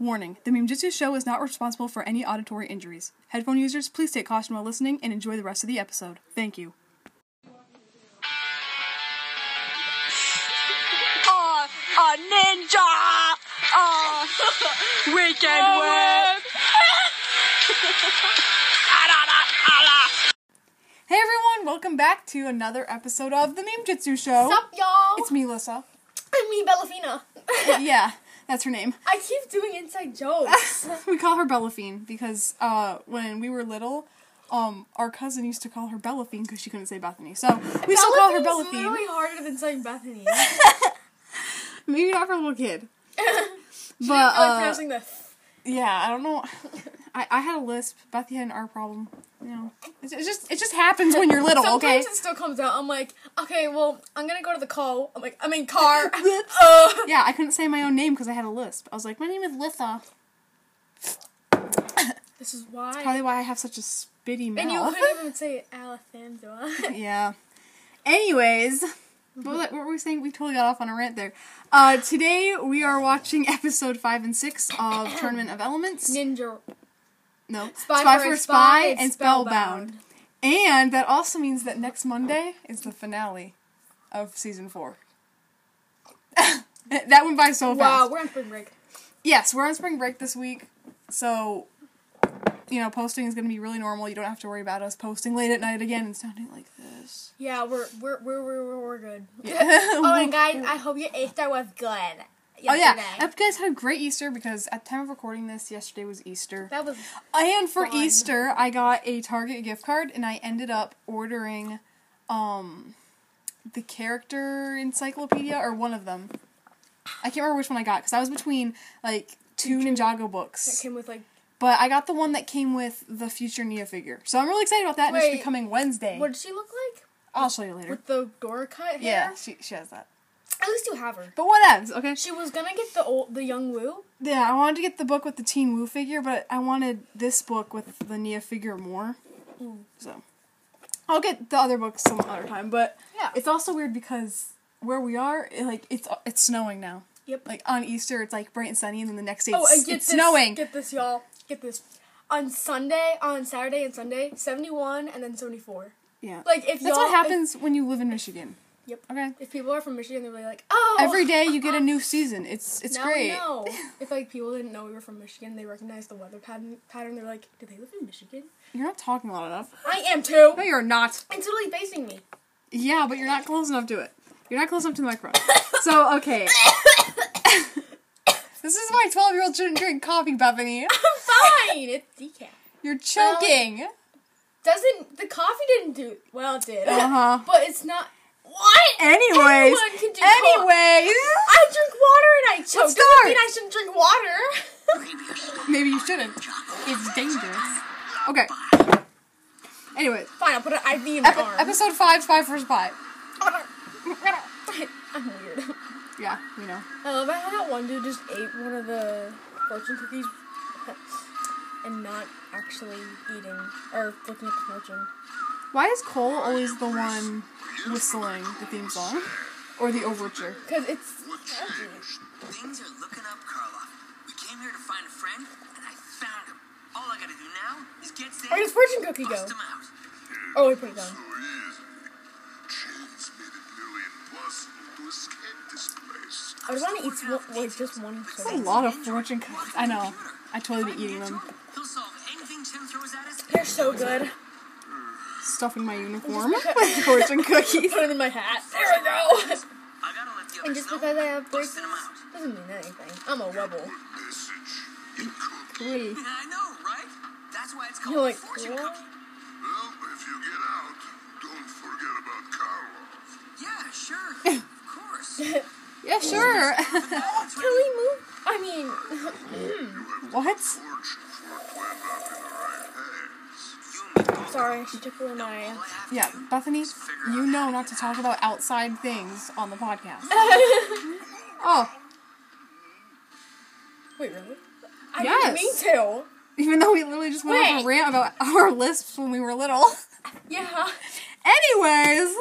Warning The Memejutsu Show is not responsible for any auditory injuries. Headphone users, please take caution while listening and enjoy the rest of the episode. Thank you. Uh, a ninja! Uh, weekend whip! Hey everyone, welcome back to another episode of The Memejutsu Show. What's up, y'all? It's me, Lissa. It's me, Bellafina. yeah, that's her name. I keep doing inside jokes. we call her Bellafine because uh, when we were little, um, our cousin used to call her Bellafine because she couldn't say Bethany. So we still call her Bellafine. literally harder than saying Bethany. Maybe not for a little kid. But, uh, pronouncing the yeah, I don't know. I, I had a lisp. Bethy had an R problem. You know, it, it just it just happens when you're little. Sometimes okay. it still comes out. I'm like, okay, well, I'm gonna go to the call. I'm like, I mean, car. Uh, Yeah, I couldn't say my own name because I had a lisp. I was like, my name is Litha. this is why. Probably why I have such a spitty mouth. and you couldn't even say Alejandra. yeah. Anyways, what, what were we saying? We totally got off on a rant there. Uh, today we are watching episode five and six of Tournament of Elements. Ninja. No, Spy for a Spy and Spellbound. And that also means that next Monday is the finale of season four. that went by so Wow, fast. Wow, we're on spring break. Yes, we're on spring break this week, so you know posting is going to be really normal. You don't have to worry about us posting late at night again and sounding like this. Yeah, we're we're we're we're, we're, good. Yeah. oh, and guys, I hope your Easter was good. Oh yeah, I hope you guys had a great Easter because at the time of recording this, yesterday was Easter. That was And for fun. Easter, I got a Target gift card, and I ended up ordering, um, the character encyclopedia or one of them. I can't remember which one I got because I was between like two Ninjago books. that came with like. but I got the one that came with the future Nya figure. So I'm really excited about that. and it's Wait, becoming Wednesday. What did she look like? I'll show you later. With the door cut hair. Yeah, she she has that. At least you have her. But what whatevs, okay? She was gonna get the old, the young Wu. Yeah, I wanted to get the book with the Teen Wu figure, but I wanted this book with the Nya figure more. Hmm. So I'll get the other books some other time. But Yeah. it's also weird because where we are, it, like it's it's snowing now. Yep. Like on Easter, it's like bright and sunny, and then the next day Oh, it's, get it's this, snowing. Get this, y'all. Get this. On Sunday, on Saturday and Sunday, seventy-one and then seventy-four. yeah, Like if that's what happens when you live in Michigan. Yep. Okay. If, people are from Michigan, they're really like, oh. Every day you get a new season. It's it's now great. I know. if like people didn't know we were from Michigan, they recognize the weather pattern. Pattern. They're like, do they live in Michigan? You're not talking loud enough. I am too. No, you're not. It's literally facing me. Yeah, but you're not close enough to it. You're not close enough to the microphone. so, okay. this is why 12 year olds shouldn't drink coffee, Bethany. I'm fine. It's decaf. You're choking. Doesn't the coffee didn't do well? It did. Uh huh. But it's not. What? Anyways. Anyone can. Anyways. I drink water and I choke. Let's Doesn't mean I shouldn't drink water. Maybe you shouldn't. It's dangerous. Okay. Anyway. Fine, I'll put an IV in my Epi- arm. episode 5, Spy for Spy. I'm weird. Yeah, you know. Um, I love how that one dude just ate one of the fortune cookies and not actually eating or looking at the fortune. Why is Cole always the one whistling the theme song? Or the overture? Because it's. Things are looking up, Karloff. We came here to find a friend, and I found him. All I gotta do now is get Sam, Where does fortune cookie go? bust him out. Oh, we put it down. So easy. Chance made it nearly impossible to escape this place. I would want to eat one, like just one. That's a lot of fortune cookies. I know. I totally be eating them. He'll solve anything Tim throws at us. They're so good. Stuffing my uniform with fortune cookies. Put them in my hat. There we go. I gotta let the And just because I have braces Busting out. doesn't mean anything. I'm a rebel. Message encoded. Cool. I know, right? That's why it's called You're like, a fortune what? cookie. Well, if you get out, don't forget about Karloff. Yeah, sure. of course. Yeah, sure. Can we move? I mean, what? Fortune for it went up in the right hands. You and me sorry, she took away my. Yeah, Bethany, you know not to talk about outside things on the podcast. Oh, Wait, really? I Yes. didn't mean to. even though we literally just went on a rant about our lisps when we were little. Yeah. Anyways.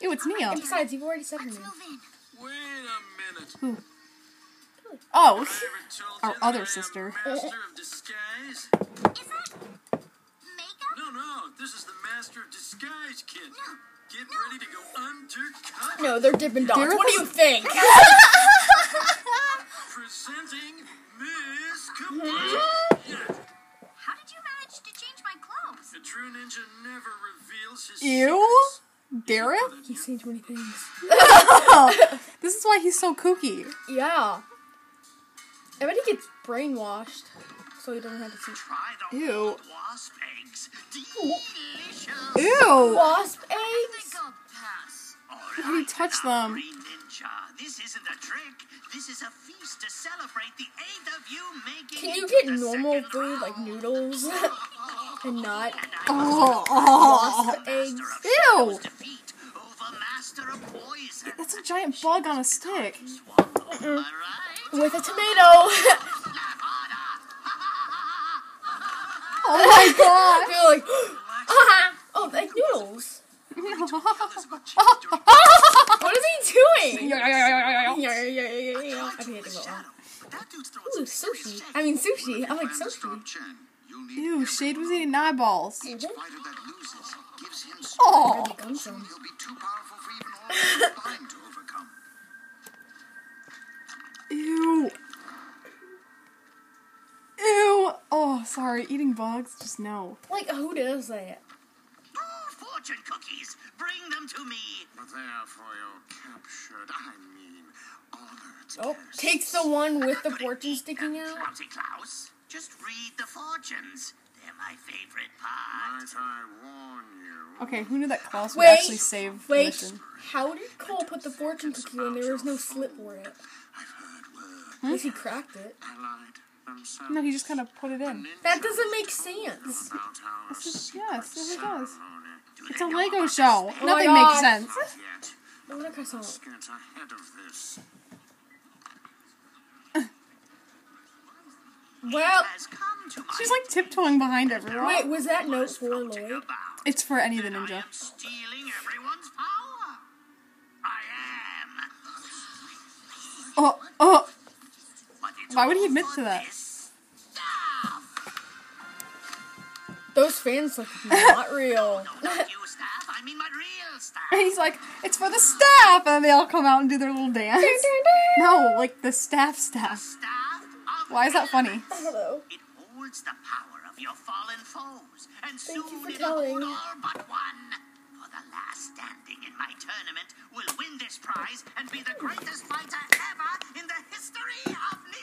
Ew, it's Nya. And besides, you've already said name. Wait a minute. Who? Oh, I ever told Our other sister. this is the master of disguise kit. Get ready to go undercut. No, they're Dippin' Dots. They're What do you think? Presenting Miss Kabuki. Mm-hmm. How did you manage to change my clothes? A true ninja never reveals his Ew. secrets. Dareth? He's seen too many things. This is why he's so kooky. Yeah. I bet he gets brainwashed, so he doesn't have to see. Ew. wasp eggs. Delicious. Ew. Wasp eggs? think I'll pass. All How do you touch them? Ninja. This isn't a trick. This is a feast to celebrate the eight of you making Can you get normal second food like noodles and not Oh, oh. wasp eggs? Ew. Shadows defeat over Master of Poison. That's a giant bug on a stick. Swallow, am I right? With a tomato. Oh my god. They're like, ah, oh, like noodles. What is he doing? Yeah, yeah, yeah, yeah, yeah. I can't do that one. That dude's throwing Ooh, sushi. I mean sushi. I like sushi. Stop Chen. You'll need Ew, Shade was eating eyeballs. each fighter that loses gives him strength. Oh. Where'd it come from? He'll be too powerful for even all the blind to overcome. Ew. Ew. Oh, sorry. Eating bugs? Just no. Like, who does that? Ooh, fortune cookies. Bring them to me. There for your captured, I mean, honored Oh, guest. takes the one with the fortune sticking them, out. Clouty Clouse. Just read the fortunes. They're my favorite part. Might I warn you? Okay, who knew that Clouse would actually save the Wait, mission? how did Cole put the fortune cookie when there was no slit for it? I've heard word. Unless he cracked it. Allied themselves. No, he just kind of put it in. That doesn't make sense. About our This is- yes, yes, it does. It's a Lego about show. Oh Nothing makes gosh. sense. Not yet. Look, I saw it. Let's get ahead of this. Well, has come to She's like tiptoeing behind everyone. wait, was that note for floating Lloyd? It's for any of the ninja. stealing everyone's power. Oh, oh. But it's Why would he admit to that? Those fans look not real. No, not staff. I mean my real staff. And he's like, it's for the staff, and then they all come out and do their little dance. No, like the staff staff. Staff Why is that funny? I. It holds the power of your fallen foes, and Thank you soon for it'll telling. hold all but one. For the last standing in my tournament will win this prize and be the greatest fighter ever in the history of Ninjago.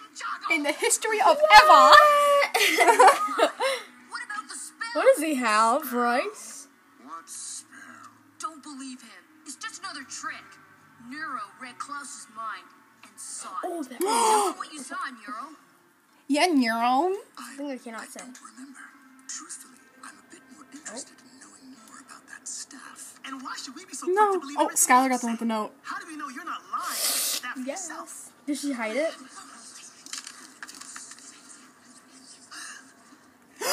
In the history of ever. What about the spell? What does he have, Rice? What spell? Don't believe him. It's just another trick. Neuro read Clouse's mind and saw it. Oh, that Tell me what you saw, Neuro. Yeah, neuron. thing I cannot say. Don't remember. Truthfully, I'm a bit more interested oh. in knowing more about that staff. And why should we be so No. quick to believe Oh, Skylor got the one with the note. How do we know you're not lying? Staff yourself. Yes. Did she hide it? Their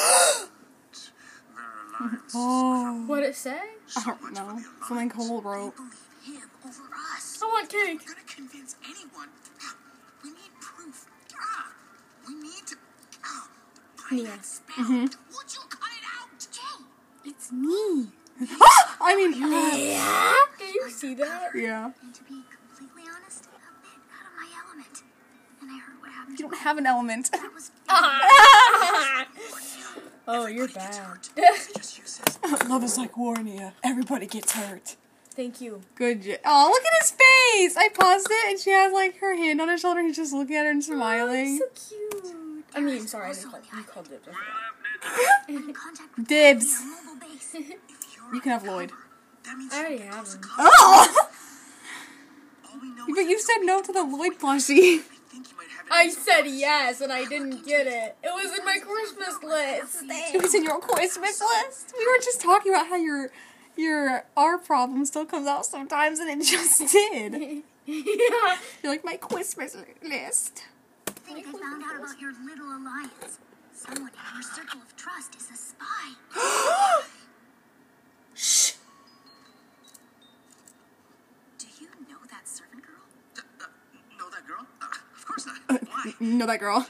alliance. Oh. What'd it say? I don't know. Something Cole wrote. Believe him over us. I want cake. gonna convince anyone. We need proof. Ah, we need to. Ah, bring Yeah. that spell. Mm-hmm. Would you cut it out? Jay? It's me. I mean, uh, Yeah? Did you see that? yeah. And to be completely honest, a bit out of my element. And I heard what happened. You don't have an element. That was oh, you're bad. Just use this. Love is like Warnia. Everybody gets hurt. Thank you. Good. j- Oh, look at his face! I paused it, and she has like her hand on his shoulder. He's just looking at her and oh, smiling. Oh, so cute. I mean, sorry, I didn't you called it. in contact with Dibs. our mobile base. You can have Lloyd. That means I already have him. Oh! all we know But you said no to the Lloyd plushie. I think you might have it. I said yes, and I didn't get it. It was in my Christmas list. It was in your Christmas list. We were just talking about how your your R problem still comes out sometimes, and it just did. yeah. You're like my Christmas list. I think I found out about your little alliance. Someone in your circle of trust is a spy. Shh. Do you know that servant girl? Uh, uh, know that girl? Uh, of course not. Why? You know that girl.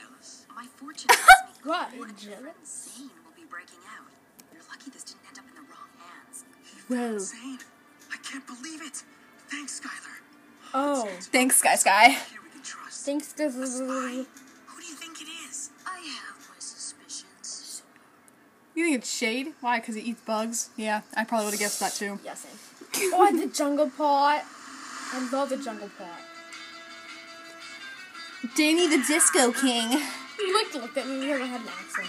My fortune tells me What? You're jealous? Zane will be breaking out. You're lucky this didn't end up in the wrong hands. Whoa. Zane, I can't believe it. Thanks, Skylor. Oh. Thanks, Sky Sky. Here we can trust. Thanks, guys. Who do you think it is? I have my suspicions. You think it's Shade? Why? Because he eats bugs? Yeah, I probably would have guessed that too. Yeah, same. Oh, and the jungle pot. I love the jungle pot. Danny the Disco King. You like looked at me because I had an accent.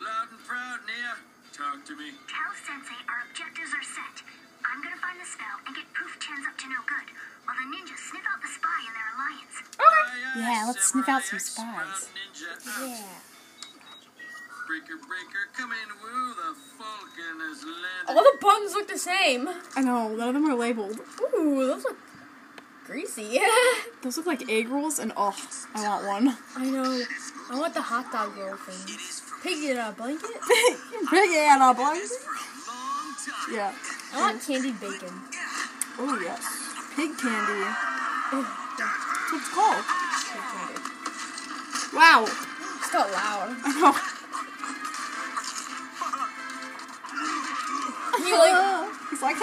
Loud and proud, Nya. Talk to me. Tell Sensei our objectives are set. I'm gonna find the spell and get Poof Chins up to no good, while the ninjas sniff out the spy in their alliance. Yeah, let's sniff out some Samurai spies. X, proud Ninja. Yeah. Breaker, breaker, come in, Wu. The Falcon has landed. All the buns look the same. I know, none of them are labeled. Ooh, those look greasy. Those look like egg rolls, and oh, I want one. I know. I want the hot dog roll thing. Pig in a blanket? Big in a blanket? Yeah. I want candied bacon. Oh yes. Pig candy. That's what it's called. Pig candy. Wow. It's not loud. I know. You like He's like,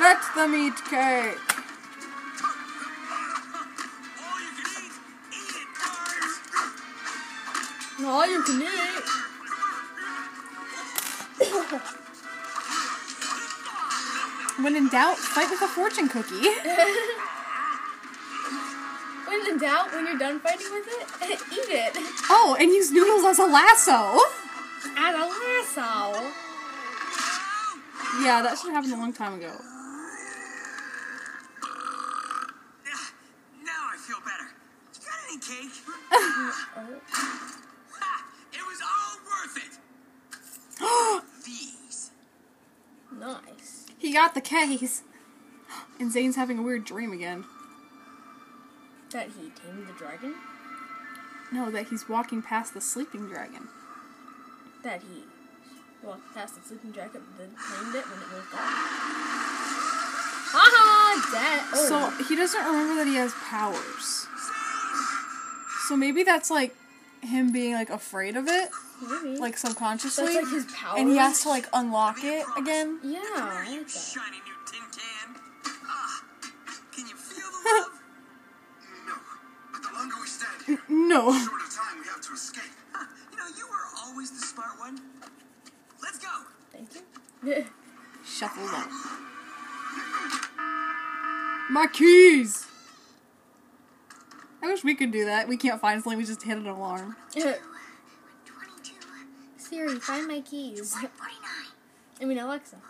let them eat cake. All you can eat, eat it, guys. All you can eat. When in doubt, fight with a fortune cookie. When in doubt, when you're done fighting with it, eat it. Oh, and use noodles as a lasso. As a lasso. Yeah, that should have happened a long time ago. Now I feel better. You got any cake? Ha! It was all worth it. These. Nice. He got the case. And Zane's having a weird dream again. That he tamed the dragon? No, that he's walking past the sleeping dragon. That he walked past the sleeping dragon and then tamed it when it woke up. Haha! That. Oh. So he doesn't remember that he has powers. So maybe that's like him being like afraid of it, maybe. like subconsciously. That's like his powers. and he has to like unlock it again. Yeah, I like that. shiny new tin can. Ah, can you feel the love? No. But the longer we stand here, No. time we have to escape. You know, you were always the smart one. Let's go. Thank you. Shuffle up. My keys! I wish we could do that. We can't find something, we just hit an alarm. 22, Siri, find my keys. 149. I mean, Alexa.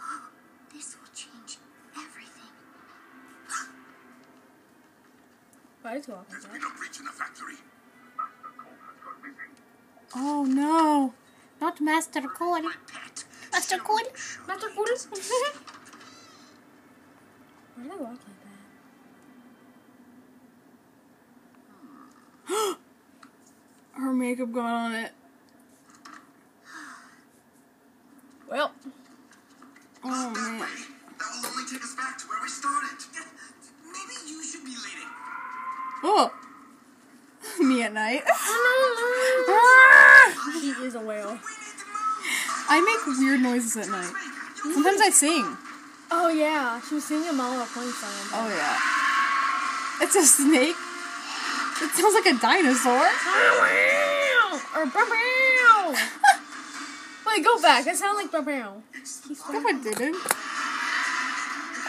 This will change everything. Why is he walking There's back? been a breach in the factory. Oh no! Not Master Code. Master Code? Master Quarters? Why did I walk like that? Her makeup got on it. Well, Oh man. That will only take us back to where we started. Maybe you should be leading. Oh! Me at night. he is a whale. We need to move. I make weird noises at night. Sometimes I sing. Oh yeah, she was singing a Mala Point song. Oh yeah. It's a snake. It sounds like a dinosaur. Or bow Wait, go back. That sounded like bow No, I didn't.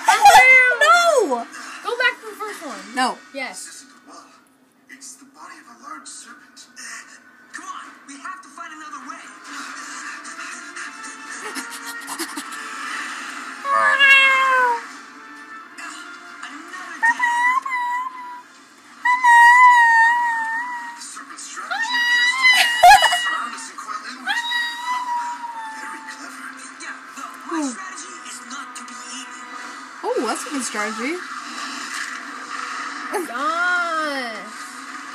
No! No! Go back to the first one. No. Yes. This isn't a wall. It's the body of a large serpent. Come on, we have to find another way. Oh, that's a. Gosh.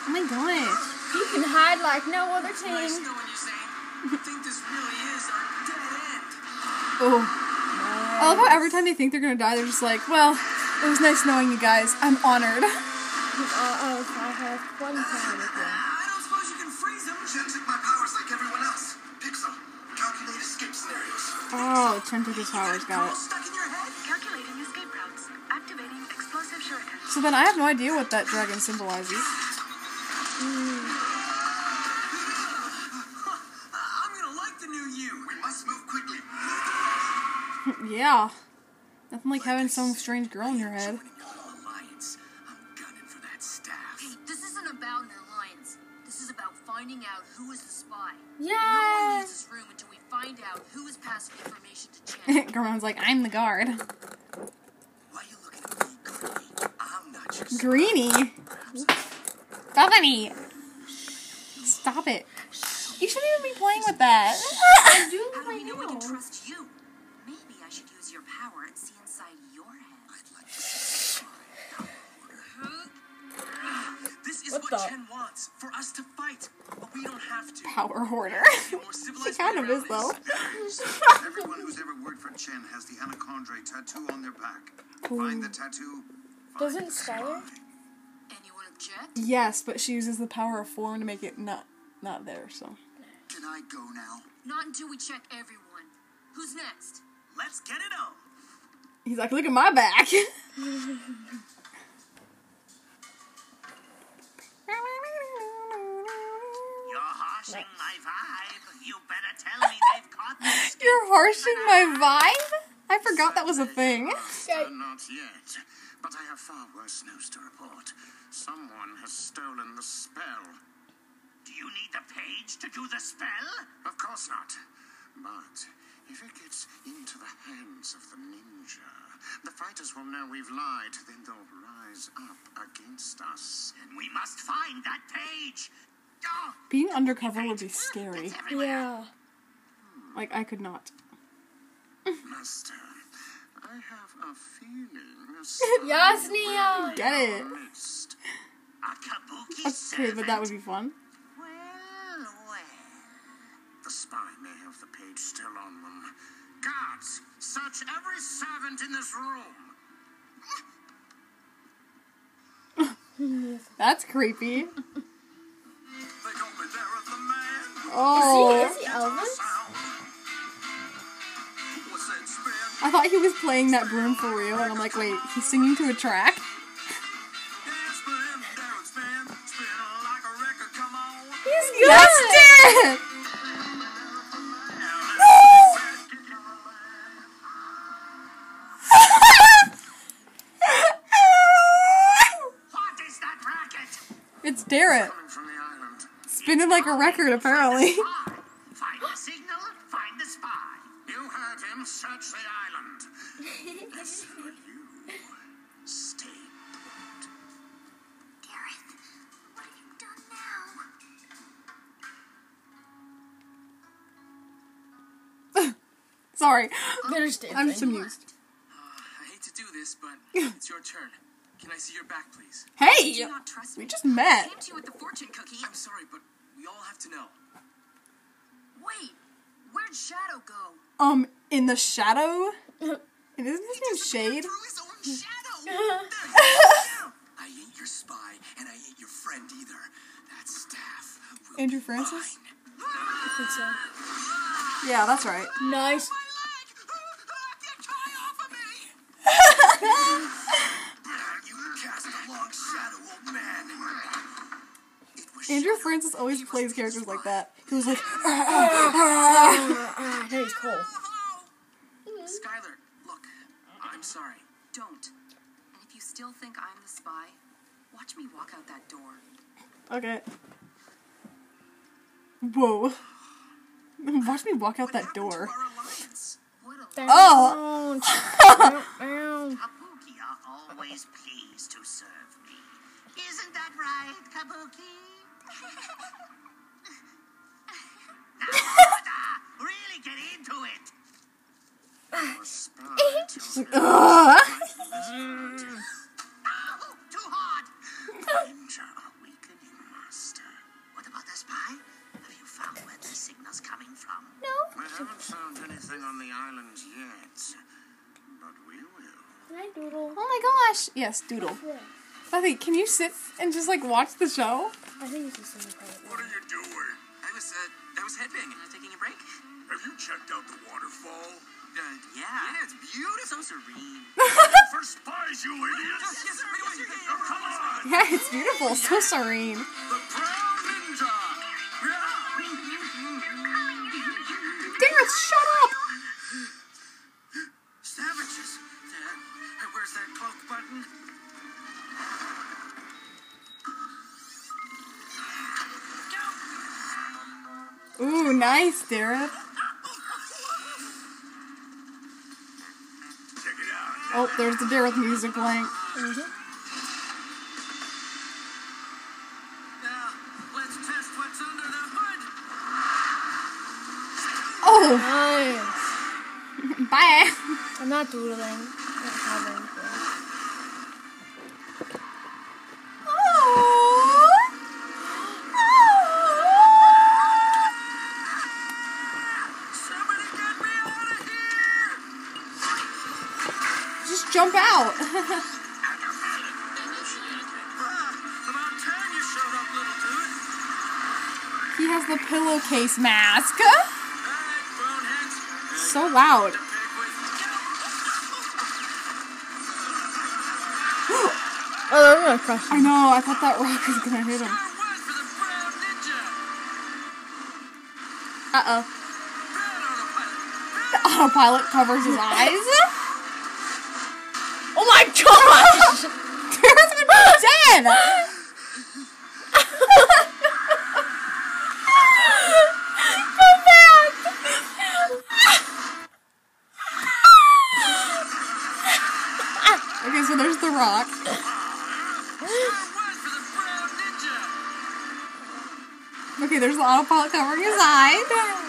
Oh my gosh. You can hide like no other Nice thing. you, Zane. think this really is our dead end. Oh. I love how every time they think they're gonna die, they're just like, well, it was nice knowing you guys. I'm honored. Uh, uh, I have one time with you. I don't suppose you can freeze them. Chen took my powers like everyone else. Pick some. Calculate escape scenarios. Oh, Chen took his powers, got it. So then I have no idea what that dragon symbolizes. I'm gonna like the new you. We must move quickly. Yeah. Nothing like having some strange girl in your head. Joining an alliance. I'm gunning for that staff. Hey, this isn't about an alliance. This is about finding out who is the spy. Yeah. No one Yeah. leaves this room until we find out who is passing information to Chen. Gorman's like, I'm the guard. Why you looking at me, Greenie? I'm not your Greenie. Bethany. Stop it. You shouldn't even be playing with that. I do How do we know we can trust you? Maybe I should use your power and see inside your head. I'd like to see the spy order. This is What what, Chen wants for us to fight, but we don't have to. Power hoarder. Be a more she civilized kind of is, around though. this. Everyone who's ever worked for Chen has the Anacondrai tattoo on their back. Find the tattoo. Doesn't Skylor? Anyone object? Yes, but she uses the power of form to make it not not there, so. Can I go now? Not until we check everyone. Who's next? Let's get it on. He's like, look at my back. You're harshing my vibe. You better tell me they've caught the escape You're harshing my vibe? I forgot that was a thing. Uh, not yet. But I have far worse news to report. Someone has stolen the spell. Do you need the page to do the spell? Of course not. But if it gets into the hands of the ninja, the fighters will know we've lied. Then they'll rise up against us. Then we must find that page. Oh, Being undercover would be scary. Yeah. Like, I could not. Master, I have a feeling. Yes, Neo. Get it. A Okay, but that would be fun. Well, well. The spy may have the page still on them. Guards, search every servant in this room. That's creepy. They got me there at the man. Oh. Is he Elvis? I thought he was playing that broom for real, and I'm like, wait, he's singing to a track? Yeah, spin, there it spin. Spin like a record, come on. He's good. That's it! What is that racket? It's Dareth. Coming from the island. Spinning like a record, apparently. Search the island. As for you, stay put. Dareth, what have you done now? Sorry. Finish dancing. I'm just amused. I hate to do this, but it's your turn. Can I see your back, please? Hey! Do you not trust We just met. I Came to you with the fortune cookie. I'm sorry, but we all have to know. Wait, where'd Shadow go? Um, in the shadow? Isn't his name Shade? Through his own shadow. There you go. I ain't your spy, and I ain't your friend either. That staff will Andrew be Francis? mine. I think so. Yeah, that's right. Nice. My leg! Get Kai off of me! you cast a long shadow, old man. It was Andrew Francis always plays characters like that. He was like, Ah, that is cool. Skylor, look, I'm sorry. Don't. And if you still think I'm the spy, watch me walk out that door. okay. Whoa. Watch me walk out What that door. To our alliance? What a Oh! Kabuki are always pleased to serve me. Isn't that right, Kabuki? now, Oda, really get into it. Your spy Ugh. Ow, too awakening master. What about the spy? Have you found where the signal's coming from? haven't found anything on the island yet, but we will. Can I doodle? Oh my gosh! Yes, Doodle. Yeah. Buffy, can you sit and just like watch the show? I think it's just in the private. What are you doing? I was, uh, I was headbanging. I was taking a break. Have you checked out the waterfall? Uh, yeah. Yeah, it's beautiful. So serene. For spies, you idiots! yes, right away. Now come on! Yeah, it's beautiful. So serene. The Brown Ninja! Dareth, shut up! Savages. Uh, where's that cloak button? Ooh, nice, Dareth. Oh, there's the Dareth music link. Oh! Nice. Bye. I'm not doodling. face mask. So loud. oh, they're gonna him. I know, I thought that rock was gonna hit him. Uh oh. The autopilot covers his eyes. oh my gosh! There's gonna be 10! rock. okay, there's the autopilot covering his eye.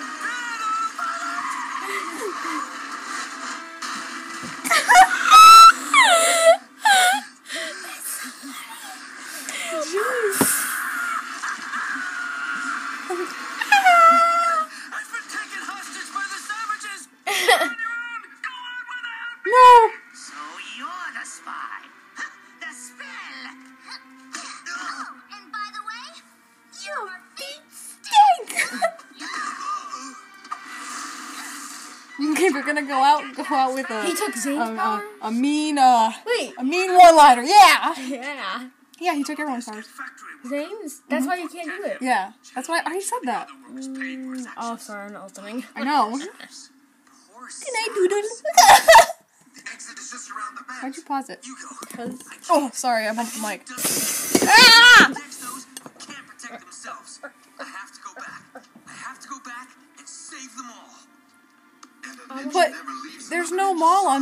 Out. Go out with a He took Zane's a, a, a mean uh Wait. a mean one-liner. Yeah. Yeah. Yeah, he took everyone's powers. Factory Zane's. That's why you can't do it. Yeah, that's why I already said that. other workers paid for his Oh, sorry, I'm not ultiming. I know. Poor Can I doodle? The exit is just around the back. Why'd you pause it? You. Because Oh, sorry, I bumped the mic.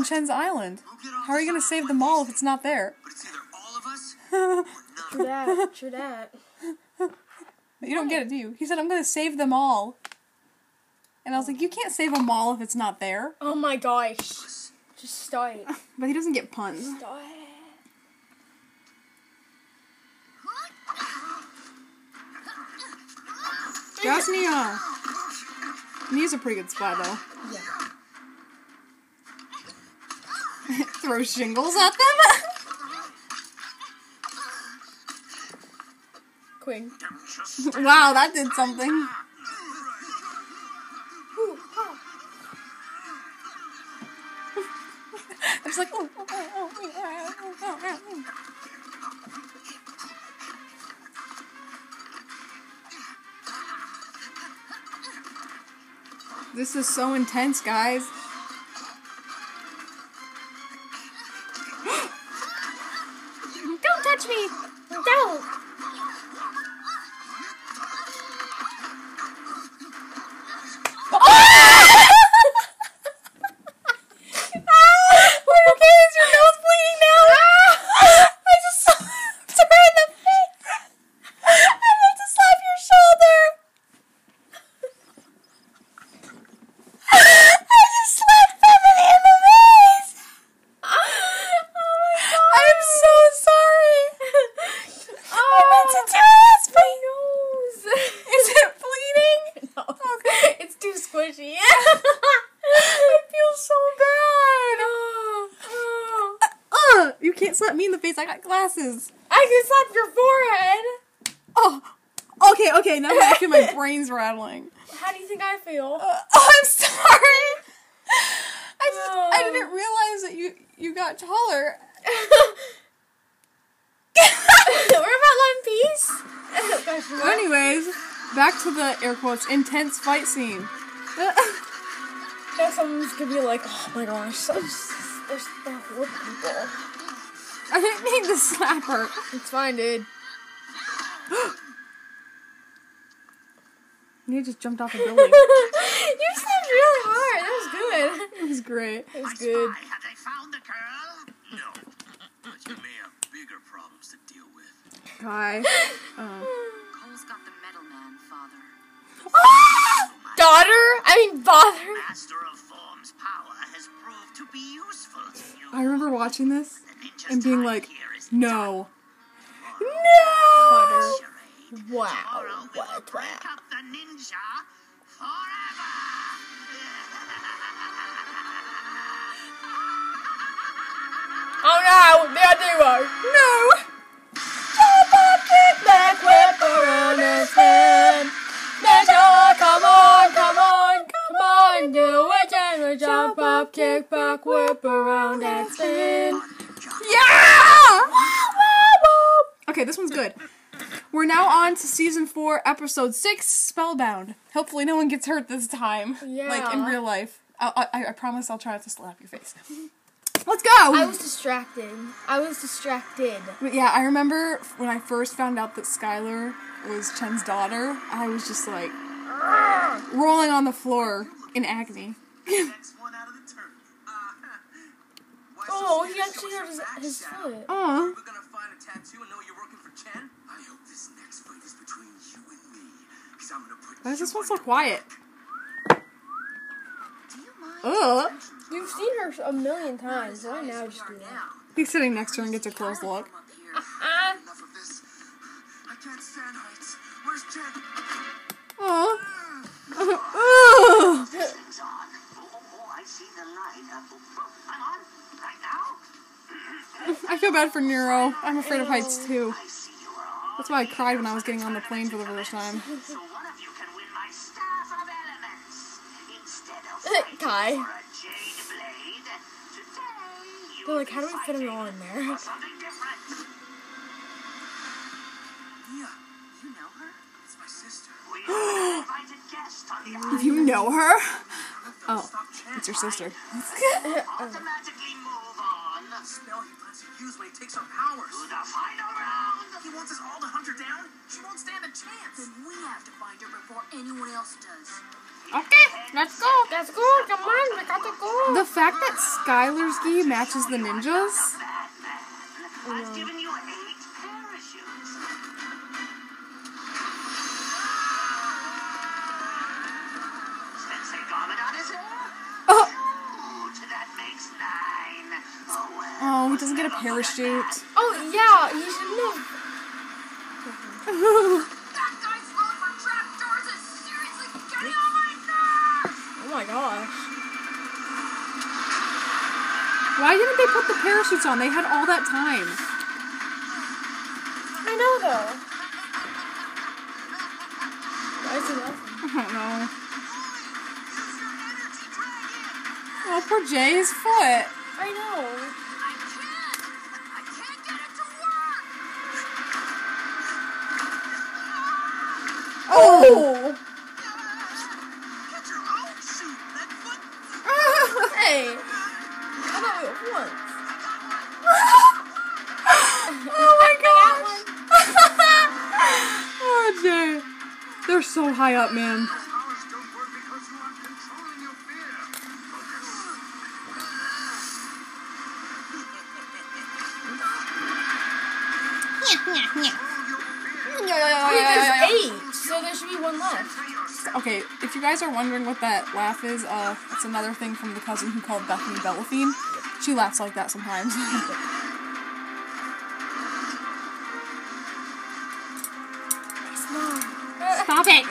No Chen's Island. We'll get off How are you gonna save the island mall if it's not there? But it's either all of us or none. true that. True that. You don't get it, do you? He said, I'm gonna save them all. And I was like, you can't save a mall if it's not there. Oh my gosh. Just stop. But he doesn't get puns. Stop. Just Nya. Nya's a pretty good spy, though. Yeah. throw shingles at them? Queen. wow, that did something. I was like, oh oh oh, oh, oh, oh, This is so intense, guys. Can't slap me in the face. I got glasses. I can slap your forehead. Oh, okay, okay. Now I feel my brain's rattling. How do you think I feel? Uh, oh, I'm sorry. I just I Oh. didn't realize that you you got taller. We're about Love and Peace. So anyways, back to the air quotes intense fight scene. Yeah, someone's gonna be like, oh my gosh, there's, there's the whoop people. I didn't mean to slap her. It's fine, dude. You just jumped off a building. you slapped really hard. That was good. It was great. It was My good. spy, have they found the girl? No, but you may have bigger problems to deal with. Guy. Uh. Cole's got the metal man, father. Daughter? I mean, father. Master of Form's power has proved to be useful to you. I remember watching this The ninja's and being like, no. Father. Wow. Tomorrow we will What? break Wow. up the ninja forever. Oh no, the Aduo. No! Jump up, kick back, whip around and spin. Ninja, come on, come on, come on, do it. Jump up, kick back, whip around and spin. Yeah! Okay, this one's good. We're now on to season four, episode six, Spellbound. Hopefully, no one gets hurt this time. Yeah. Like in real life. I, I, I promise I'll try not to slap your face. Let's go! I was distracted. I was distracted. But yeah, I remember when I first found out that Skylor was Chen's daughter, I was just like rolling on the floor in agony. Next one out of the turn. Uh, why so Oh, he actually show hurt his, your back, his Shadow? foot. Aw. We're gonna find a tattoo and know you're working for Chen? I hope this next fight is between you and me. Cause I'm gonna put Why is this one so quiet? Do you mind? Ugh. You've seen her a million times. Why now just do that? He's sitting next to her and gets a close look. From up I feel bad for Neuro. I'm afraid of heights too. I see you are all. That's why I cried when I was getting on the plane for the first time. So you can win my staff of elements instead of Kai. fighting for a jade blade. Today you They're like, how do we fit him all in there? for something different. Mia, You know her? it's my sister. We have an invited guest on. You know her? Oh, it's your sister. Automatically move on The spell he plans to he takes our powers. to the final round. He wants us all to hunt her down? She won't stand a chance. Then we have to find her before anyone else does. Okay, let's go. Let's go. Come on, we gotta go. The fact that Skylor's gi matches the ninjas. I've given you get a parachute. Oh yeah, he shouldn't. That guy's rolling for trapdoors is seriously getting on my nerves! Oh my gosh. Why didn't they put the parachutes on? They had all that time. I know though. Why is he laughing? I don't know. Oh, poor Jay's foot. Wondering what that laugh is, uh, it's another thing from the cousin who called Bethany Bellathine. She laughs like that sometimes. Stop it!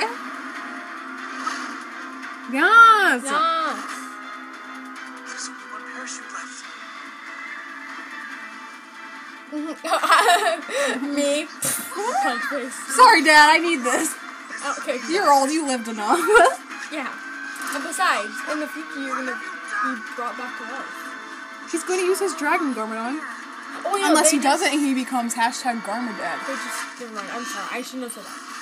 Yes! Nah. There's only one parachute left. Me. Punch face. Sorry, Dad, I need this. Okay. You're old, you lived enough. Yeah. And besides, in the future, you're gonna be brought back to life. He's going to use his dragon Garmadon. Oh, yeah, Unless he just- doesn't, he becomes hashtag Garmadad. They just never mind. I'm sorry. I shouldn't have said that.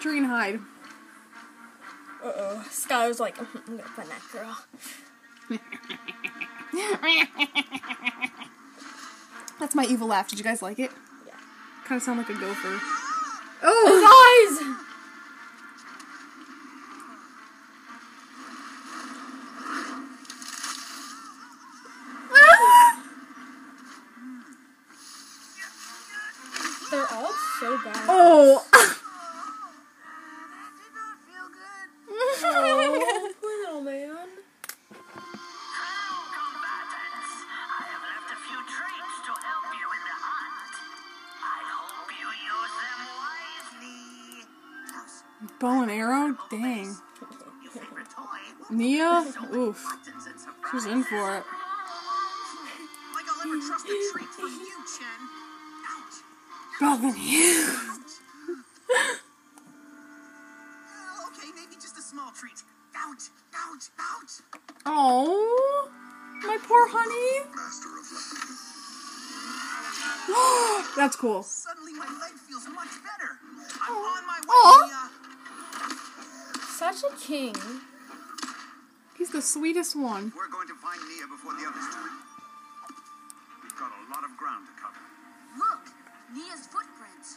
Tree and hide. Uh oh. Skylor's like, I'm gonna find that girl. That's my evil laugh. Did you guys like it? Yeah. Kind of sound like a gopher. Oof. She's in for it. Like I'll ever trust a treat from you, Chen. Ouch. Bethany. Oh, uh, okay, maybe just a small treat. Ouch, ouch, ouch. Oh, my poor honey. Master of luck. That's cool. Suddenly my leg feels much better. I'm on my way, Aw. Such a king. He's the sweetest one. We're going to find Nya before the others do. We've got a lot of ground to cover. Look, Nya's footprints.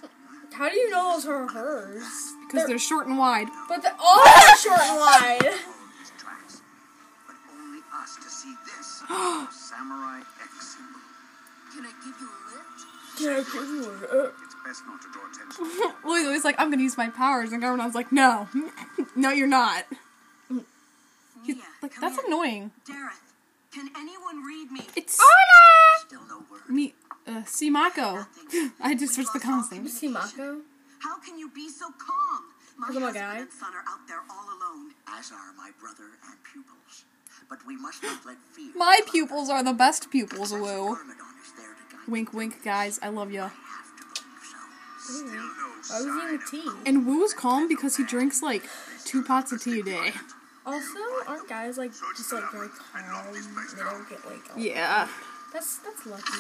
How do you know those are hers? Because they're short and wide. But they're all short and wide. Follow. But only us to see this. Samurai X symbol. Can I give you a lift? Yeah, give you a- It's best not to draw attention. Lily's like, I'm gonna use my powers, and Garmadon's like, no, no, you're not. He's like, come that's here. annoying. Dareth, can anyone read me? It's Still no word. me, uh, Simako. I just switched the consonant. See Mako? How can you be so calm? My Look my husband guy. and son are out there all alone. As are my brother and pupils. But we must not let fear. My pupils are the best pupils, woo. Garmadon is there to guide. Wink, wink, guys. I love ya. Have to believe so. Still no Why was he in the tea? And Wu's calm because he drinks like two pots of tea a day. Also, aren't guys like just like very calm? They don't get like. all- Yeah. That's that's lucky.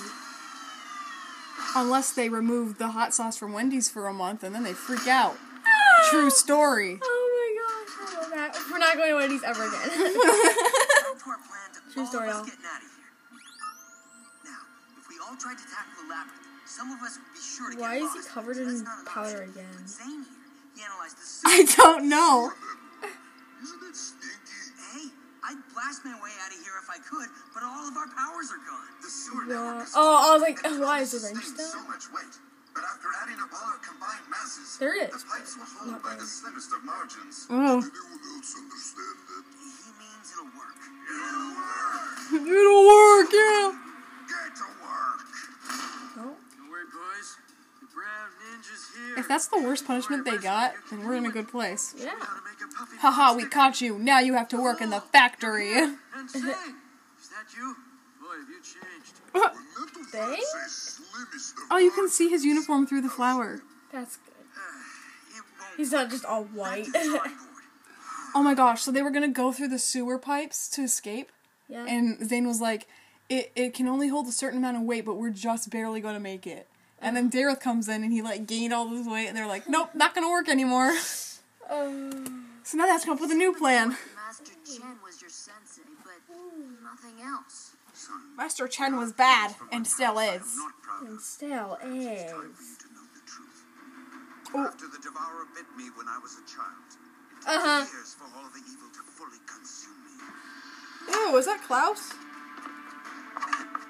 Unless they remove the hot sauce from Wendy's for a month and then they freak out. Ah! True story. Oh my gosh, I love that. We're not going to Wendy's ever again. Down to our plan to True story, y'all. us getting out of here. Now, if we all tried to tackle the labyrinth, some of us would be sure to Why get is he covered That's in powder option. again? But Zane here, he the I don't know. Isn't it stinky? hey, I'd blast my way out of here if I could, but all of our powers are gone. The sewer Yeah. Oh, I was like, and why is it the range sustains so much weight. But after adding up all our combined masses, There it the pipes will hold Not by there. the slimmest of margins. Oh. Anyone else understand that? He means it'll work. It'll work. It'll work, yeah. Get to work. No. Don't worry, boys. The brown ninja's here. If that's the worst punishment they got, then we're in a good place. Yeah. Gotta make a puffy Haha, we caught you. Now you have to work in the factory. And say, is that you? Boy, have you changed. Mental They? say slimmest of Oh, you can see his uniform through the flower. That's good. He's not just all white. to the drawing board. Oh my gosh, so they were gonna go through the sewer pipes to escape? yeah. And Zane was like, it, it can only hold a certain amount of weight, but we're just barely gonna make it. And then Dareth comes in and he like gained all this weight, and they're like, nope, not gonna work anymore. Um, So now they have to come up with a new plan. Master Chen was your sensei, but nothing else. Son, Master Chen was bad, and still is. and still is. for you to know the truth. Oh. After the devourer bit me when I was a child, it took Uh-huh. years for all the evil to fully consume me. Ew, is that Clouse?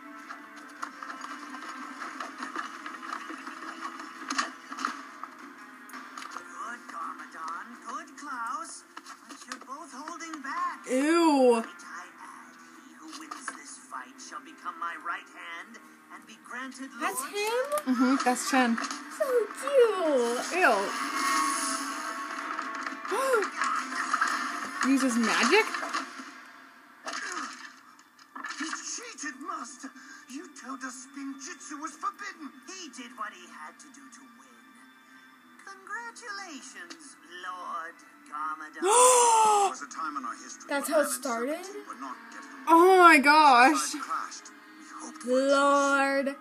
that's him? Mm-hmm, that's Chen. So cute. Ew. Uses magic? He cheated, Master. You told us Spinjitzu was forbidden. He did what he had to do to win. Congratulations, Lord Garmadon. Was a time in our history. That's how it started? serpent were not getting along. Oh my gosh. Sides clashed. We hoped for Lord.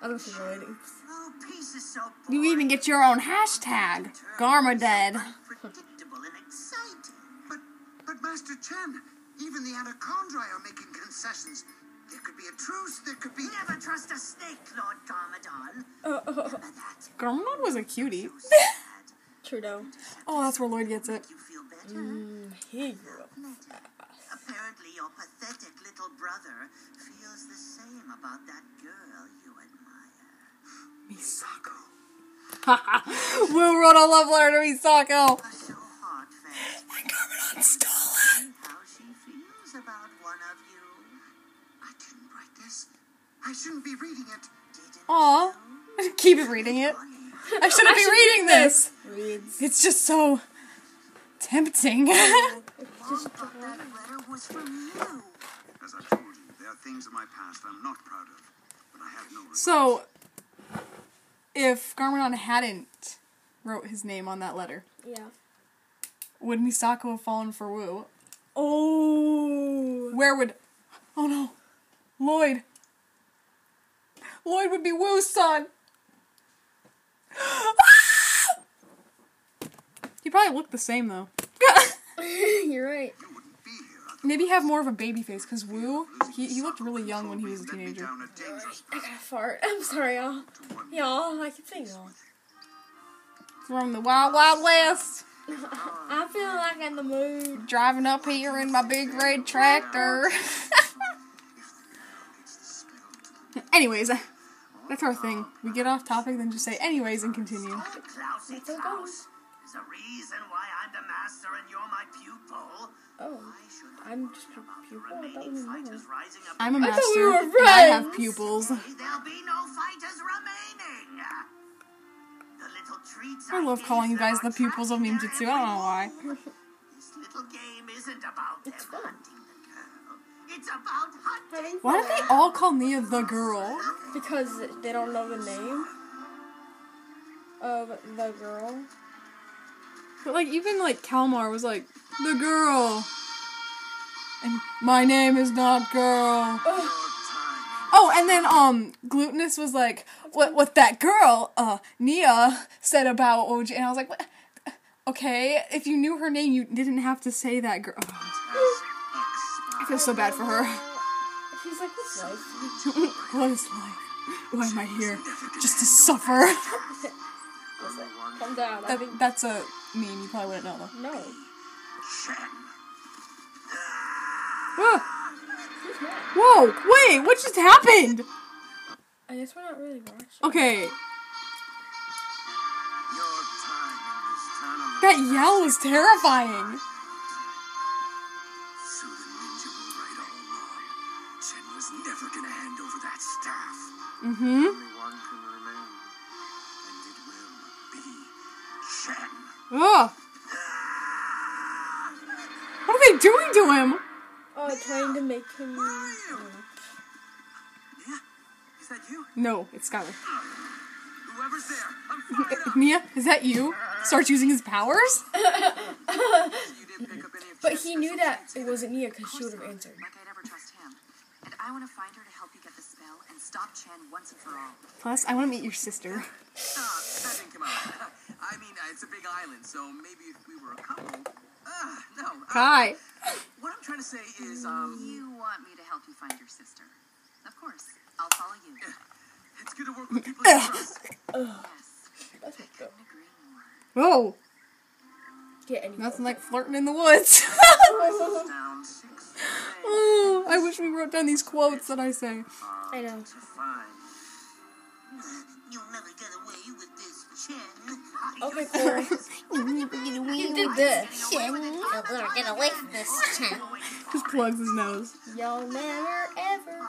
Not I don't think Lloyd. Oh, peace is so You even get your own hashtag. Garma dead. predictable and exciting. But, but Master Chen, even the Anacondrai are making concessions. There could be a truce. There could be. Never trust a snake, Lord Garmadon. Oh, oh, oh. Remember that. Garmadon was a cutie. Sad. Trudeau. Oh, that's where Lloyd gets it. You feel better? Mm, he grew up. Apparently, your pathetic little brother feels the same about that girl you admire. Misako. Wu wrote a love letter to Misako. A so heartfelt. And Garmadon stole See how she feels about one of you. I didn't write this. I shouldn't be reading it. Didn't Aw. Keep reading it. I shouldn't be reading this. Reads. It's just so tempting. Mom thought that letter was from you. As I told you, there are things in my past I'm not proud of, but I have no regrets. so, if Garmadon hadn't wrote his name on that letter, Yeah. would Misako have fallen for Wu? Oh. Where would. Oh no. Lloyd. Lloyd would be Wu's son. Ah! he probably looked the same though. You're right. you wouldn't be here. otherwise. Maybe have more of a baby face because Wu, he, he looked really young when he was a teenager. down a dangerous I gotta fart. I'm sorry, y'all. Y'all, I can sing y'all. From the Wild Wild West. I feel like in the mood. Driving up here in my big red tractor. anyways, uh, that's our thing. We get off topic, then just say anyways and continue. Klausy That's how it Clouse. There's a reason why I'm the master and you're my pupil. Oh. I I'm just a pupil? the I thought remaining we were fighters rising up I'm a I thought master. we were and I have friends. pupils. There'll be no fighters remaining. The little treats I love calling you guys the pupils of trapped in ninjutsu. their I don't know why. This little game isn't about them It's fun. hunting the girl. It's about hunting. Why fun. do they all call Nya the girl? Because they don't know the name of the girl. But like even like Kalmar was like the girl, and my name is not girl. Oh, and then um, Glutinous was like, what what that girl uh Nya said about OJ, and I was like, what? Okay, if you knew her name, you didn't have to say that girl. I feel so bad for her. She's like, what's life? what is life? Why am I here? Just to suffer. Listen, calm down. I That, think that's a meme. You probably wouldn't know though. no. Ah. Whoa! Wait! What just happened? I guess we're not really watching. Okay, Your time in this tournament. that yell was terrifying. So Ugh. What are they doing to him? Oh, trying to make him. Yeah? Is that you? No, it's Skylor. Whoever's there, I'm fired up. Mia, is that you? Starts using his powers? You didn't pick up any of But he knew that it wasn't Nya Of because she would have answered. Like I'd ever trust him. And I want to find her to help you get the spell and stop Chen once and for all. Plus, I want to meet your sister. That didn't come out. I mean, uh, it's a big island, so maybe if we were a couple. Ah, no. Uh, Hi. what I'm trying to say is, um, You want me to help you find your sister. Of course. I'll follow you. it's good to work with people you trust. Yes. That's messed up. Couldn't agree more. Whoa. Get. Nothing like flirting in the woods. Down six oh, I wish we wrote down these quotes that I say. I know. to find. You'll never get away with this, Chen. Oh, okay, cool. you did this. You'll never get away from this, Chen. Just plugs his nose. You'll never ever.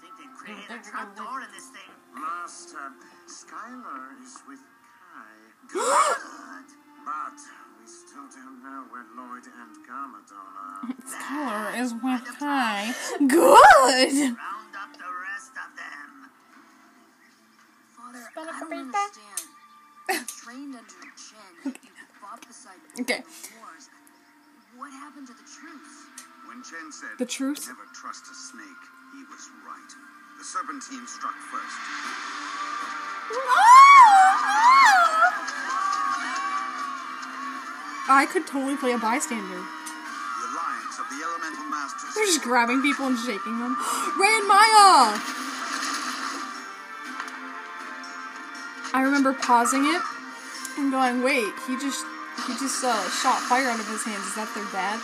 Think they created a trapdoor in this thing? Master, Skylor is with Kai. Good. But we still don't know where Lloyd and Garmadon are. Skylor is with Kai. Good! Round up the rest of them. Father, I don't understand. You trained under Chen. You fought beside Okay. wars. What happened to the truth? When Chen said, The truth? Never trust a snake, he was right. The Serpentine struck first. I could totally play a bystander. The alliance of the elemental masters. They're just grabbing people and shaking them. Ray and Maya! I remember pausing it and going, wait, he just he just uh, shot fire out of his hands. Is that their dad?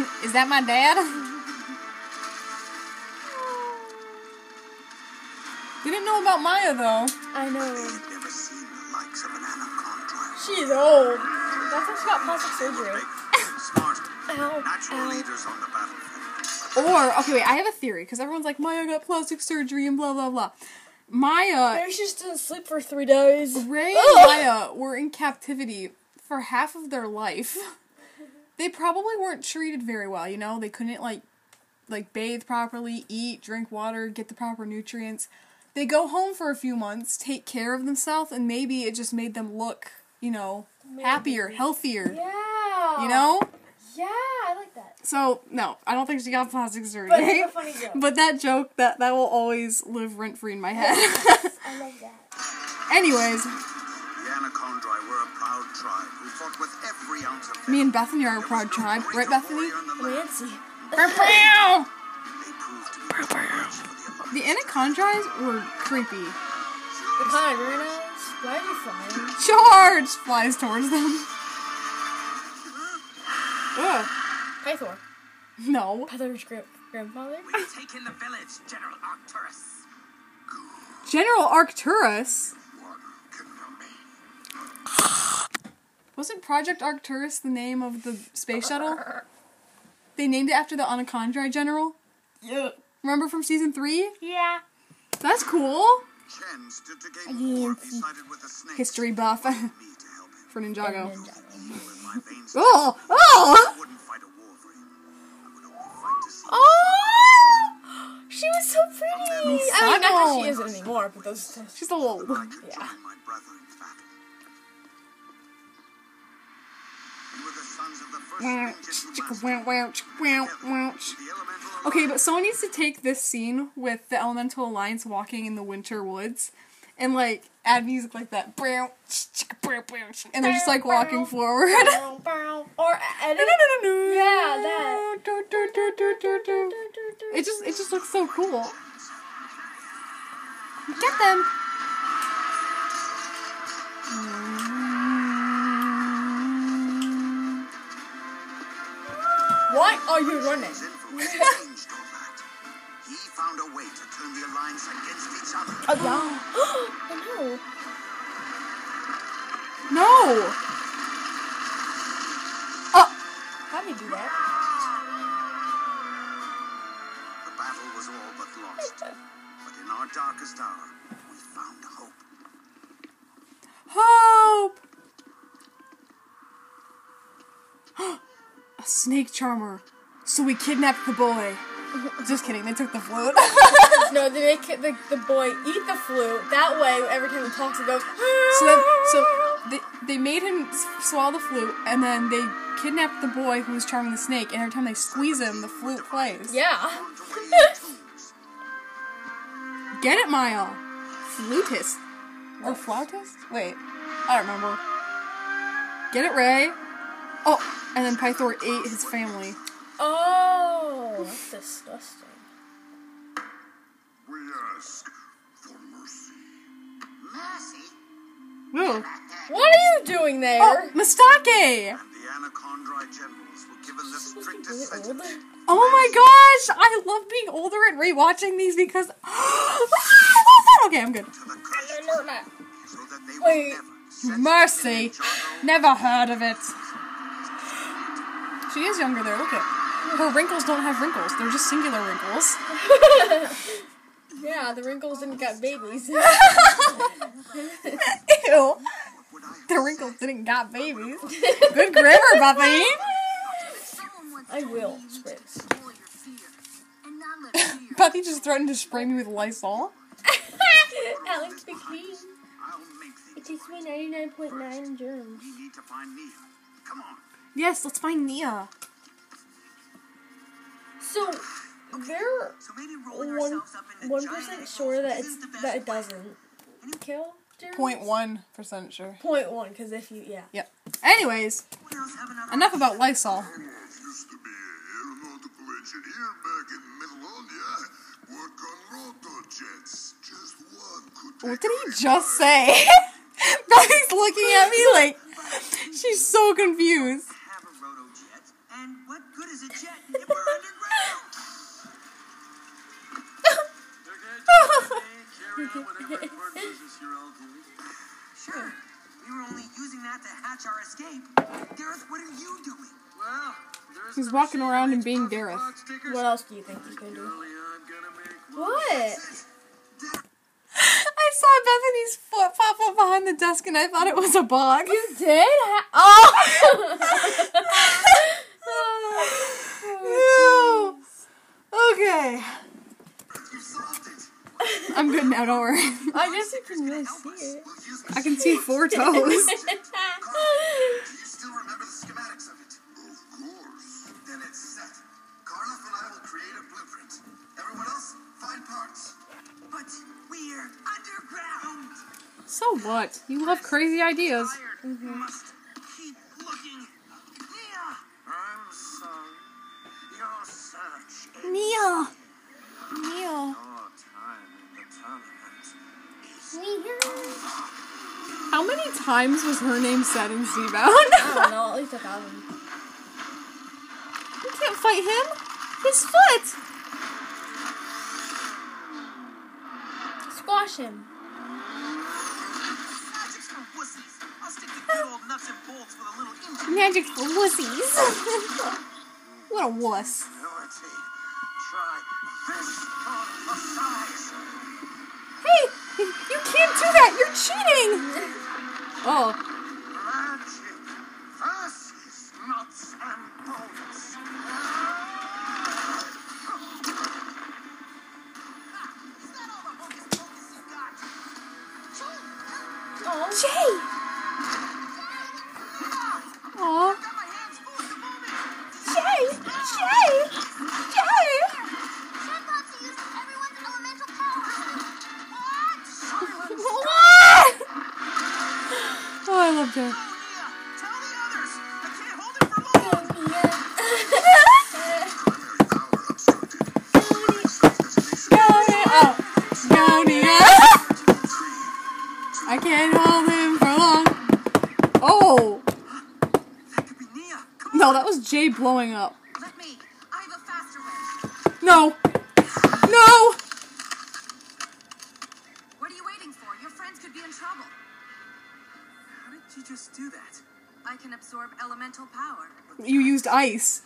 Is that my dad? they didn't know about Maya though. I know. They'd never seen the likes of an anaconda. She's old. That's why she got plastic surgery. Ow, ow. leaders on the battlefield. Or okay, wait, I have a theory because everyone's like Maya got plastic surgery and blah blah blah. Maya, Maybe she just didn't sleep for three days. Ray and. Maya were in captivity for half of their life. They probably weren't treated very well, you know? They couldn't like like bathe properly, eat, drink water, get the proper nutrients. They go home for a few months, take care of themselves, and maybe it just made them look, you know, happier, healthier. Yeah. You know? Yeah, I like that. So no, I don't think she got plastic surgery. But funny joke. But that joke that that will always live rent free in my head. I love that. Anyways, The Anacondrai were a proud tribe who fought with every ounce of me and Bethany are a proud tribe, right, Bethany? Nancy. They proved to be the words for the alliance. The Anacondrais were creepy. The kind, very nice. Why are you flying? Charge flies towards them. Ugh. Pythor. No. Pythor's gra- grandfather. We've taken the village, General Arcturus. General Arcturus. One can know me. Wasn't Project Arcturus the name of the space shuttle? They named it after the Anacondrai general. Yeah. Remember from season three? Yeah. That's cool. Chen stood to gain war he sided with the snakes. History buff Me to help him. for Ninjago. Feel in my veins. Oh, oh! Oh! She was so pretty. I mean, not that she isn't anymore, but those. She's a little. Yeah. my brother in battle. We were the sons of the first Wow, ninja to chicka, master wow, wow, chick, wow, wow. the elemental Okay, but someone needs to take this scene with the Elemental Alliance walking in the winter woods and like add music like that. Brow, chicka, brow, brow, And they're just like walking forward. Or edit. Yeah, that. It just it just looks so cool. Get them. Why are you running? found a way to turn the alliance against each other. Oh, yeah. oh no. No. Oh, How do you do that? The battle was all but lost. But in our darkest hour, we found hope. hope. A snake charmer. So we kidnapped the boy. Just kidding. They took the flute. No, they make the, the boy eat the flute. That way, every time he talks, it goes. So then, so they, they made him swallow the flute, and then they kidnapped the boy who was charming the snake. And every time they squeeze him, the flute plays. Yeah. Born to wave tunes. Get it, Maya? Flutist or flautist? Wait, I don't remember. Get it, Ray? Oh, and then Pythor ate his family. Oh, that's disgusting. We ask for mercy. Mercy? Ooh. What are you doing there? Oh, Mistake! And the Anacondrai generals were given the strictest sentence. Oh my gosh! I love being older and rewatching these because. okay, I'm good. to the cursed I know that. so that they Wait. would never set Mercy! foot in Ninjago Never heard of it. She is younger there, look at. Her wrinkles don't have wrinkles, they're just singular wrinkles. Yeah, the wrinkles didn't got babies. Ew. The wrinkles didn't got babies. Good grammar, Buffy. I will, me you need to Spritz. control your fear and not let fear. Buffy just threatened to spray me with Lysol. Alex McQueen. I'll It things takes me 99.9 germs. We need to find Nya. Come on. Yes, let's find Nya. So, they're So maybe rolling one up into one giant percent balls sure that isn't it's that it doesn't kill germs. Point one percent sure. Point one, because if you yeah. Yep. Anyways, Anyone else have another enough about Lysol. Used to be an aeronautical engineer back in Middleonia. Work on rotor jets. Just one could What did he just say? Buffy's looking at me like she's so confused. have a roto jet? And what good is a jet if we're underground? Sure. We were only using that to hatch our escape. Dareth, what are you doing? Well, there's He's walking around and being Dareth. What else do you think he's gonna do? I'm gonna make What? I saw Bethany's foot pop up behind the desk and I thought it was a bug. You did? Ha- oh! Ew. Okay. You solved it. I'm good now, don't worry. I guess you can really see it. I can see four toes. Do you still remember the schematics of it? Of course. Then it's set. Karlof and I will create a blueprint. Everyone else, find parts. But we're underground. So what? You love crazy ideas. Tired. Must mm-hmm. Times was her name said in Spellbound? I don't know, at least a thousand. You can't fight him. His foot. Squash him. Magic's for wussies. I'll stick to good old nuts and bolts with a little. Magic for wussies. what a wuss. ability. Try this on the size. Hey, you can't do that. You're cheating. Oh, I can't hold him for long. Oh. That could be Nya. Come No, that was Jay blowing up. Let me. I have a faster way. No. No. What are you waiting for? Your friends could be in trouble. How did you just do that? I can absorb elemental power. You used ice.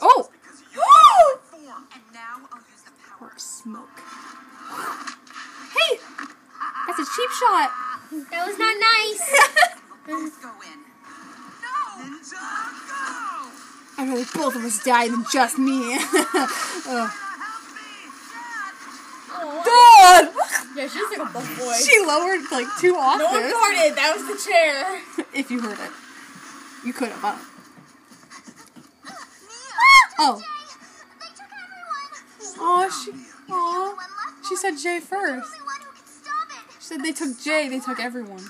Oh. use the power. Smoke. Hey, that's a cheap shot. that was not nice. Both go in. Ninja, go! I'd rather both of us die than just me. Me! Oh. Dad! yeah, she's like a buff boy. She lowered like two no one octaves. farted. That was the chair. if you heard it. You could have, huh? Oh. They took everyone. Oh, she. Aw. She said Jay first. only one who can stop it. She said they took Jay, they took everyone.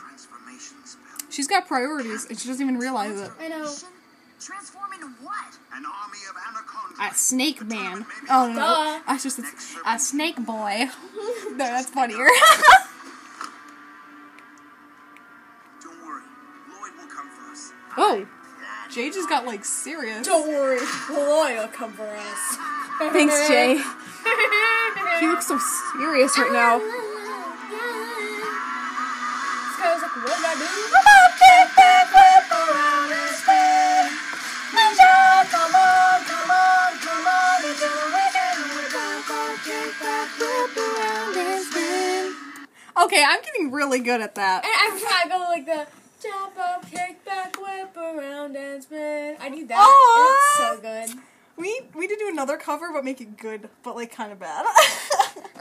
She's got priorities and she doesn't even realize it. I know. Transform into what? An army of anacondas. A snake man. Oh no, Duh. that's just a, a snake boy. no, that's funnier. got like serious. Don't worry, Malloy will come for us. Thanks, Jay. He looks so serious right now. This guy was like, what did I do? Okay, I'm getting really good at that. And every time I go like the another cover, but make it good, but like kind of bad.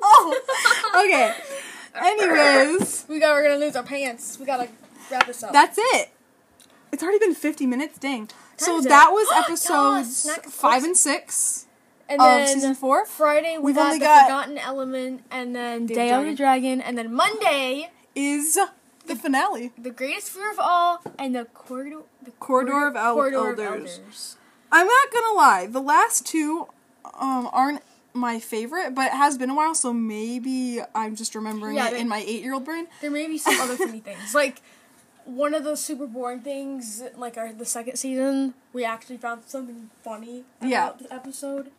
oh, okay. Anyways, We got. We're gonna lose our pants. We gotta wrap this up. that's it. It's already been 50 minutes. Dang. So that was episodes five and six and of then season four. Friday we We've got only the got- Forgotten Element, and then Day Day of the Dragon, and then Monday Is the finale. the Greatest Fear of All, and the Corridor. The Corridor of El- Corridor of Elders. Elders. I'm not gonna lie. The last two um aren't my favorite, but it has been a while, so maybe I'm just remembering Yeah, it in my eight year old brain. There may be some other funny things, like one of those super boring things, like our the second season. We actually found something funny about Yeah. the episode.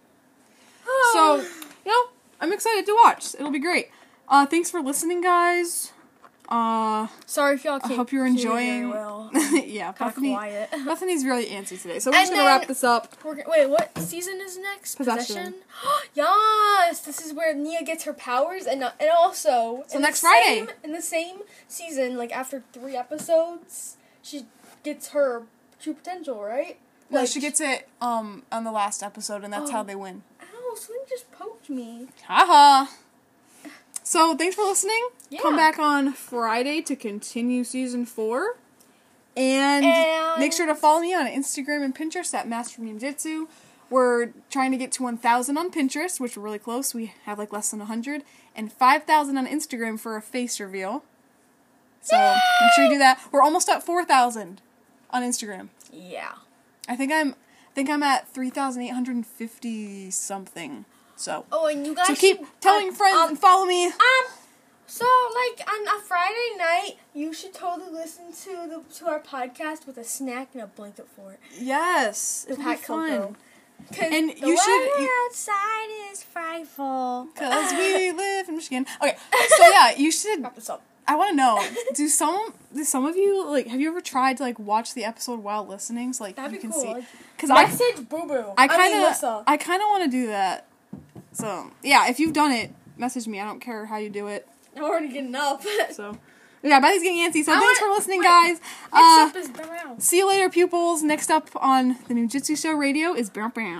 So, you know, I'm excited to watch. It'll be great. Uh, thanks for listening, guys. Uh, sorry if y'all I hope you're hear me very enjoying. Well. yeah, Kinda Bethany. quiet. Bethany's really antsy today, so we're And just gonna wrap this up. We're, wait, what season is next? Possession. yes, this is where Nya gets her powers, and uh, and also So next Friday. same- in the same season, like after three episodes, she gets her true potential, right? No, Like, she gets it um on the last episode, and that's how Oh. they win. Ow! Something just poked me. Haha. So thanks for listening. Come back on Friday to continue season four. And, And- make sure to follow me on Instagram and Pinterest at Master Ninjutsu. We're trying to get to 1,000 on Pinterest, which we're really close. We have like less than 100. And 5,000 on Instagram for a face reveal. So make sure you do that. We're almost at 4,000 on Instagram. Yeah. I think I'm I think I'm at 3,850 something. So Oh, and you guys so keep should- telling um, friends um, and follow me. Um, so like on a Friday night, you should totally listen to the to our podcast with a snack and a blanket for it. Yes, it'll be fun. cocoa. And the you should- weather you- outside is frightful. Cause we live in Michigan. Okay, so yeah, you should. Wrap this up. I want to know. Do some do some of you like? Have you ever tried to like watch the episode while listening? So like That'd you be can cool. see. Because I Message Boo Boo. I kind of. I kind of want to do that. So yeah, if you've done it, message me. I don't care how you do it. I'm already getting up. So yeah, Betty's getting antsy. So I thanks wanna- for listening, wait. guys. Next Uh, up is the round. see you later, pupils. Next up on the New Jitsu Show Radio is Bam Bam.